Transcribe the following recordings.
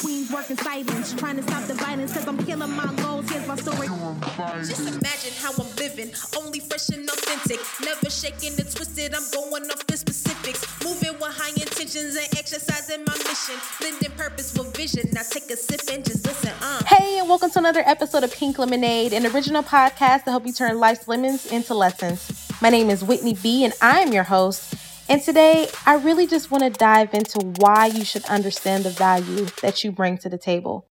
Queens working silence, trying to stop the violence, cause I'm killing my goals. Here's my story. Just imagine how I'm living, only fresh and authentic. Never shaking and twisted, I'm going off the specifics. Moving with high intentions and exercising my mission. Blending purpose with vision. Now take a sip and just listen. Uh. Hey, and welcome to another episode of Pink Lemonade, an original podcast to help you turn life's lemons into lessons. My name is Whitney B, and I am your host. And today, I really just want to dive into why you should understand the value that you bring to the table.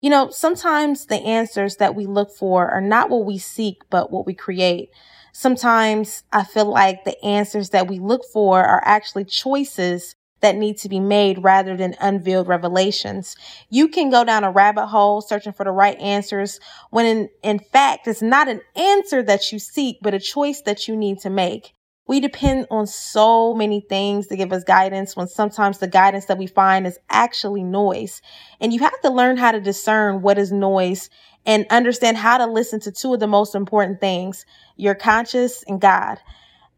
You know, sometimes the answers that we look for are not what we seek, but what we create. Sometimes I feel like the answers that we look for are actually choices that need to be made rather than unveiled revelations. You can go down a rabbit hole searching for the right answers when in, in fact, it's not an answer that you seek, but a choice that you need to make. We depend on so many things to give us guidance when sometimes the guidance that we find is actually noise. And you have to learn how to discern what is noise and understand how to listen to two of the most important things, your conscious and God.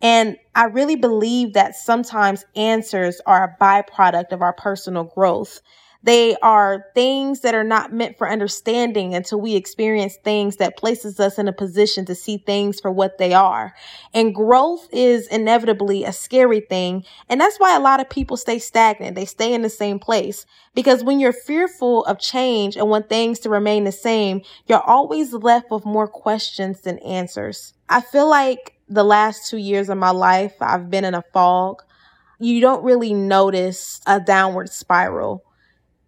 And I really believe that sometimes answers are a byproduct of our personal growth. They are things that are not meant for understanding until we experience things that places us in a position to see things for what they are. And growth is inevitably a scary thing. And that's why a lot of people stay stagnant. They stay in the same place because when you're fearful of change and want things to remain the same, you're always left with more questions than answers. I feel like the last two years of my life, I've been in a fog. You don't really notice a downward spiral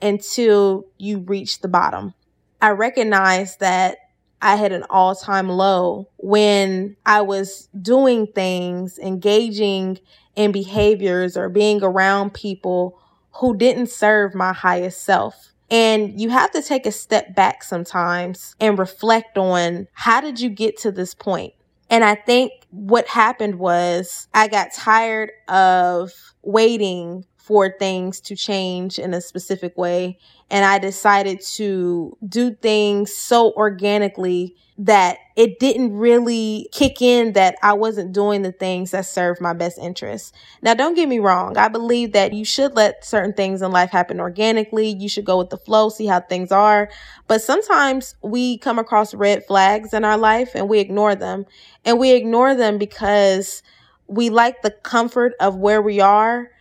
until you reach the bottom. I recognized that I had an all time low when I was doing things, engaging in behaviors or being around people who didn't serve my highest self. And you have to take a step back sometimes and reflect on how did you get to this point? And I think what happened was I got tired of waiting for things to change in a specific way. And I decided to do things so organically that it didn't really kick in that I wasn't doing the things that served my best interests. Now, don't get me wrong. I believe that you should let certain things in life happen organically. You should go with the flow, see how things are. But sometimes we come across red flags in our life and we ignore them. And we ignore them because we like the comfort of where we are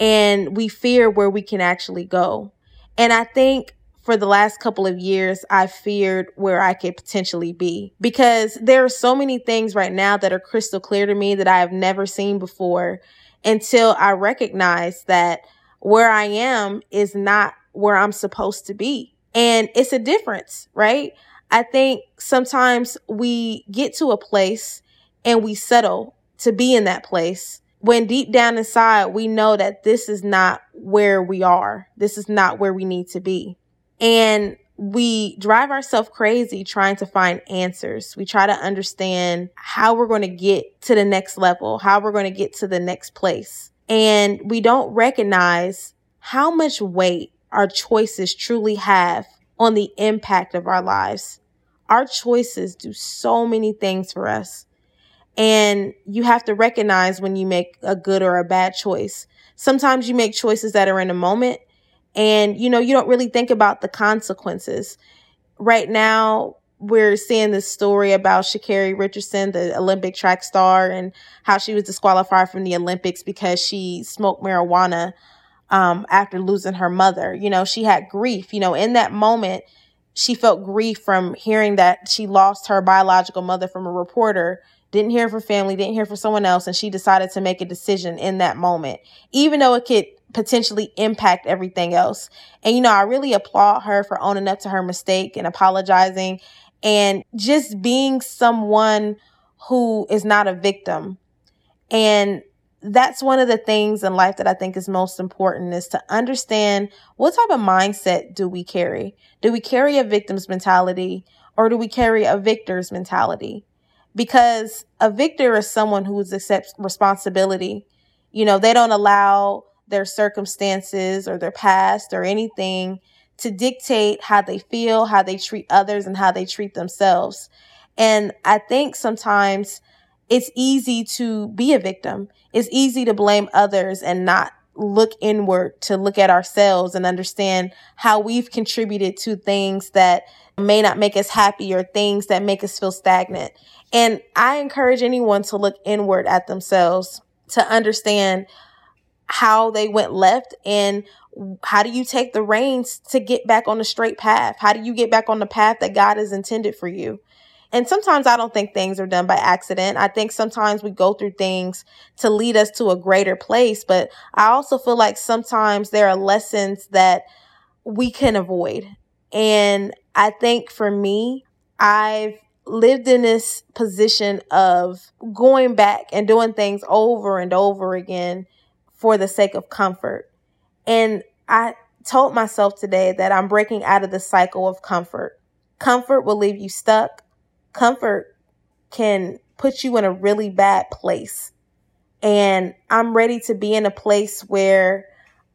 and we fear where we can actually go. And I think for the last couple of years, I feared where I could potentially be because there are so many things right now that are crystal clear to me that I have never seen before until I recognize that where I am is not where I'm supposed to be. And it's a difference, right? I think sometimes we get to a place and we settle to be in that place when deep down inside we know that this is not where we are. This is not where we need to be. And we drive ourselves crazy trying to find answers. We try to understand how we're going to get to the next level, how we're going to get to the next place. And we don't recognize how much weight our choices truly have on the impact of our lives. Our choices do so many things for us. And you have to recognize when you make a good or a bad choice. Sometimes you make choices that are in a moment and, you know, you don't really think about the consequences. Right now, we're seeing this story about Sha'Carri Richardson, the Olympic track star, and how she was disqualified from the Olympics because she smoked marijuana um, after losing her mother. You know, she had grief. You know, in that moment, she felt grief from hearing that she lost her biological mother from a reporter didn't hear from family, didn't hear from someone else, and she decided to make a decision in that moment, even though it could potentially impact everything else. And, you know, I really applaud her for owning up to her mistake and apologizing and just being someone who is not a victim. And that's one of the things in life that I think is most important is to understand what type of mindset do we carry? Do we carry a victim's mentality or do we carry a victor's mentality? Because a victor is someone who accepts responsibility. You know, they don't allow their circumstances or their past or anything to dictate how they feel, how they treat others, and how they treat themselves. And I think sometimes it's easy to be a victim. It's easy to blame others and not look inward, to look at ourselves and understand how we've contributed to things that may not make us happy or things that make us feel stagnant. And I encourage anyone to look inward at themselves to understand how they went left and how do you take the reins to get back on the straight path? How do you get back on the path that God has intended for you? And sometimes I don't think things are done by accident. I think sometimes we go through things to lead us to a greater place. But I also feel like sometimes there are lessons that we can avoid. And I think for me, I've lived in this position of going back and doing things over and over again for the sake of comfort. And I told myself today that I'm breaking out of the cycle of comfort. Comfort will leave you stuck. Comfort can put you in a really bad place. And I'm ready to be in a place where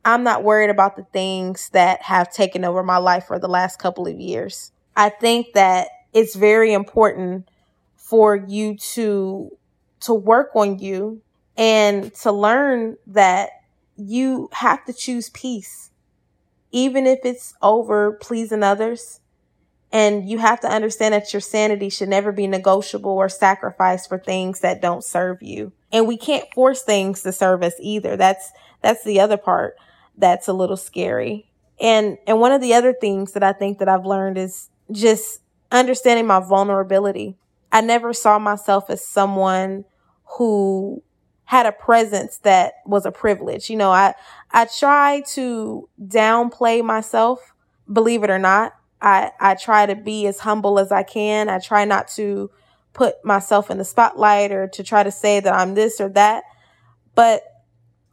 I'm not worried about the things that have taken over my life for the last couple of years. I think that it's very important for you to to work on you and to learn that you have to choose peace even if it's over pleasing others and you have to understand that your sanity should never be negotiable or sacrificed for things that don't serve you and we can't force things to serve us either that's that's the other part that's a little scary. And and one of the other things that I think that I've learned is just understanding my vulnerability. I never saw myself as someone who had a presence that was a privilege. You know, I I try to downplay myself, believe it or not. I I try to be as humble as I can. I try not to put myself in the spotlight or to try to say that I'm this or that. But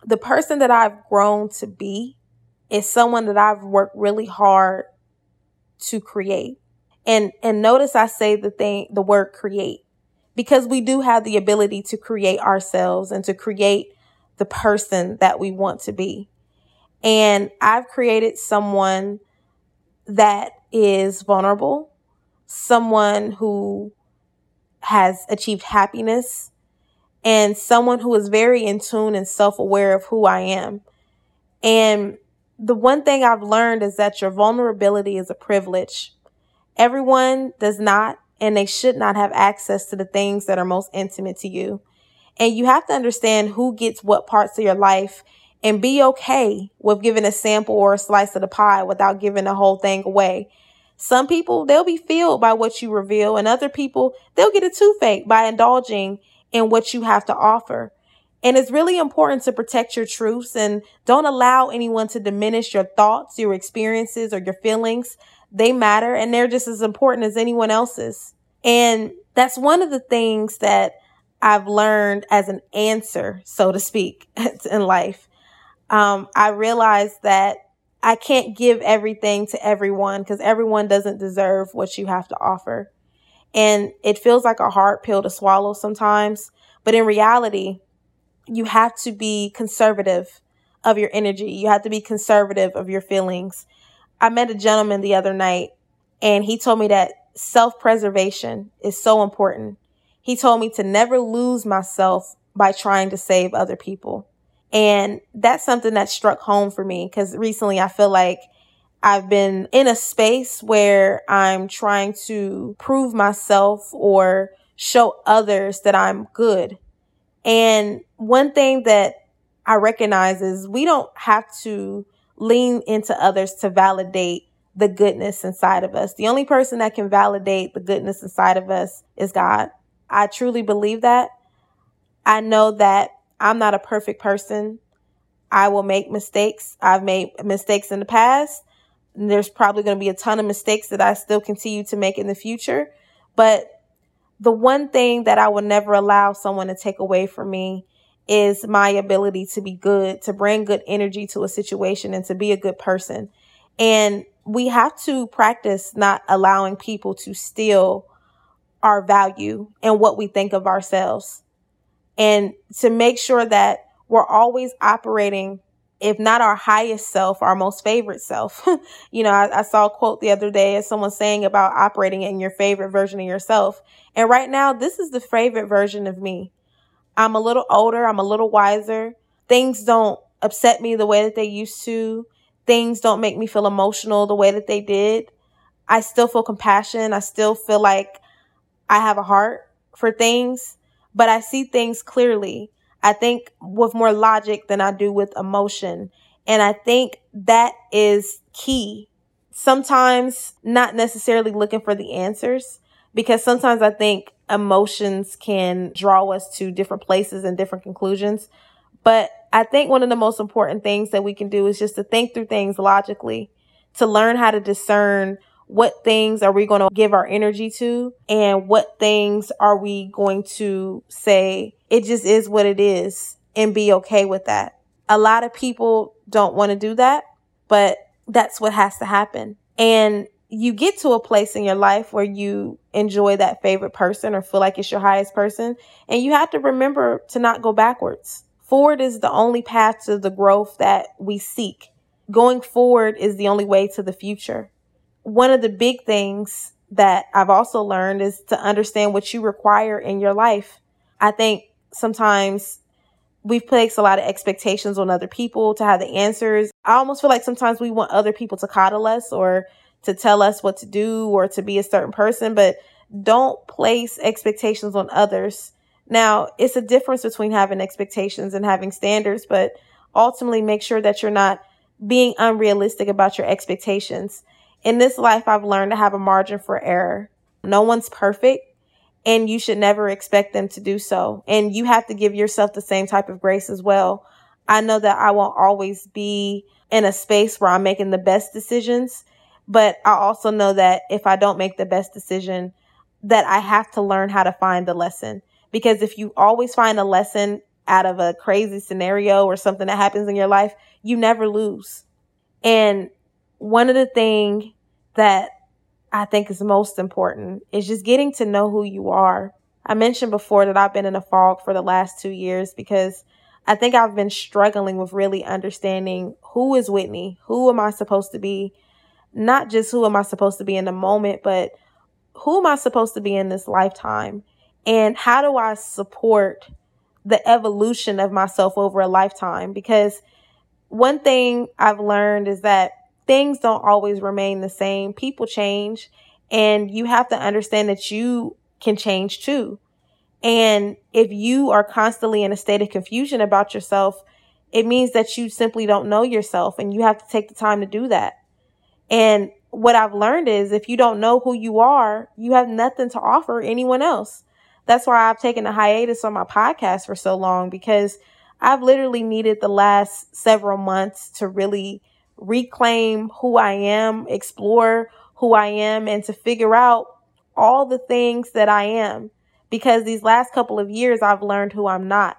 the person that I've grown to be is someone that I've worked really hard to create. And and notice I say the thing the word create because we do have the ability to create ourselves and to create the person that we want to be. And I've created someone that is vulnerable, someone who has achieved happiness, and someone who is very in tune and self aware of who I am. And the one thing I've learned is that your vulnerability is a privilege. Everyone does not and they should not have access to the things that are most intimate to you. And you have to understand who gets what parts of your life and be okay with giving a sample or a slice of the pie without giving the whole thing away. Some people, they'll be filled by what you reveal, and other people, they'll get a toothache by indulging in what you have to offer. And it's really important to protect your truths and don't allow anyone to diminish your thoughts, your experiences, or your feelings. They matter and they're just as important as anyone else's. And that's one of the things that I've learned as an answer, so to speak, in life. Um, I realized that I can't give everything to everyone because everyone doesn't deserve what you have to offer. And it feels like a hard pill to swallow sometimes. But in reality, you have to be conservative of your energy. You have to be conservative of your feelings. I met a gentleman the other night and he told me that self preservation is so important. He told me to never lose myself by trying to save other people. And that's something that struck home for me because recently I feel like I've been in a space where I'm trying to prove myself or show others that I'm good. And one thing that I recognize is we don't have to lean into others to validate the goodness inside of us. The only person that can validate the goodness inside of us is God. I truly believe that. I know that I'm not a perfect person. I will make mistakes. I've made mistakes in the past there's probably going to be a ton of mistakes that I still continue to make in the future. But the one thing that I will never allow someone to take away from me is my ability to be good, to bring good energy to a situation and to be a good person. And we have to practice not allowing people to steal our value and what we think of ourselves. And to make sure that we're always operating if not our highest self, our most favorite self. you know, I, I, saw a quote the other day as someone saying about operating in your favorite version of yourself. And right now, this is the favorite version of me. I'm a little older. I'm a little wiser. Things don't upset me the way that they used to. Things don't make me feel emotional the way that they did. I still feel compassion. I still feel like I have a heart for things, but I see things clearly. I think with more logic than I do with emotion. And I think that is key. Sometimes not necessarily looking for the answers because sometimes I think emotions can draw us to different places and different conclusions. But I think one of the most important things that we can do is just to think through things logically, to learn how to discern what things are we going to give our energy to and what things are we going to say it just is what it is and be okay with that. A lot of people don't want to do that, but that's what has to happen. And you get to a place in your life where you enjoy that favorite person or feel like it's your highest person. And you have to remember to not go backwards. Forward is the only path to the growth that we seek. Going forward is the only way to the future. One of the big things that I've also learned is to understand what you require in your life. I think sometimes we've placed a lot of expectations on other people to have the answers. I almost feel like sometimes we want other people to coddle us or to tell us what to do or to be a certain person, but don't place expectations on others. Now, it's a difference between having expectations and having standards, but ultimately make sure that you're not being unrealistic about your expectations. In this life, I've learned to have a margin for error. No one's perfect and you should never expect them to do so. And you have to give yourself the same type of grace as well. I know that I won't always be in a space where I'm making the best decisions but I also know that if I don't make the best decision, that I have to learn how to find the lesson. Because if you always find a lesson out of a crazy scenario or something that happens in your life, you never lose. And one of the things that I think is most important is just getting to know who you are. I mentioned before that I've been in a fog for the last two years because I think I've been struggling with really understanding who is Whitney? Who am I supposed to be? not just who am I supposed to be in the moment, but who am I supposed to be in this lifetime? And how do I support the evolution of myself over a lifetime? Because one thing I've learned is that things don't always remain the same. People change and you have to understand that you can change too. And if you are constantly in a state of confusion about yourself, it means that you simply don't know yourself and you have to take the time to do that. And what I've learned is if you don't know who you are, you have nothing to offer anyone else. That's why I've taken a hiatus on my podcast for so long because I've literally needed the last several months to really reclaim who I am, explore who I am, and to figure out all the things that I am. Because these last couple of years, I've learned who I'm not.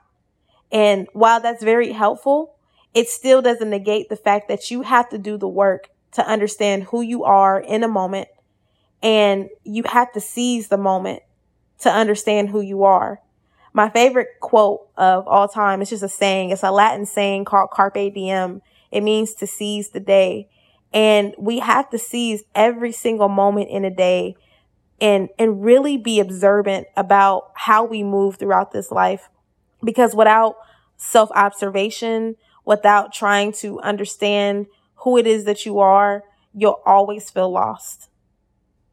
And while that's very helpful, it still doesn't negate the fact that you have to do the work to understand who you are in a moment. And you have to seize the moment to understand who you are. My favorite quote of all time is just a saying. It's a Latin saying called carpe diem. It means to seize the day. And we have to seize every single moment in a day and, and really be observant about how we move throughout this life. Because without self observation, without trying to understand who it is that you are, you'll always feel lost.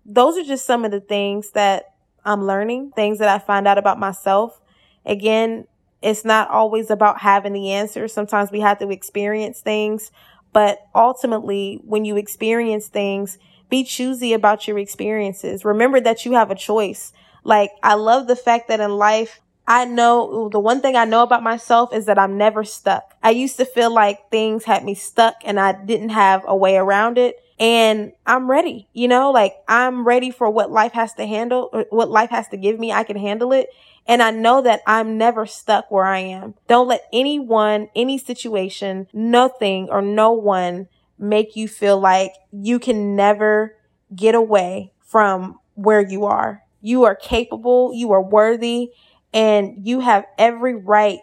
Those are just some of the things that I'm learning, things that I find out about myself. Again, it's not always about having the answers. Sometimes we have to experience things, but ultimately, when you experience things, be choosy about your experiences. Remember that you have a choice. Like, I love the fact that in life, I know the one thing I know about myself is that I'm never stuck. I used to feel like things had me stuck and I didn't have a way around it. And I'm ready, you know, like I'm ready for what life has to handle, uh, what life has to give me. I can handle it. And I know that I'm never stuck where I am. Don't let anyone, any situation, nothing or no one make you feel like you can never get away from where you are. You are capable. You are worthy and you have every right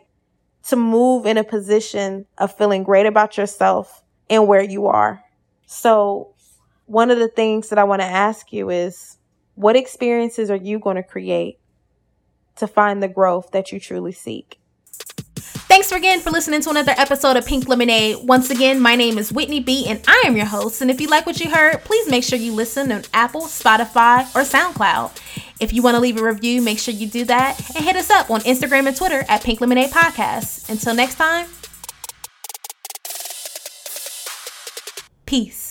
to move in a position of feeling great about yourself and where you are. So, one of the things that I want to ask you is what experiences are you going to create to find the growth that you truly seek? Thanks again for listening to another episode of Pink Lemonade. Once again, my name is Whitney B, and I am your host. And if you like what you heard, please make sure you listen on Apple, Spotify, or SoundCloud. If you want to leave a review, make sure you do that and hit us up on Instagram and Twitter at Pink Lemonade Podcast. Until next time, peace.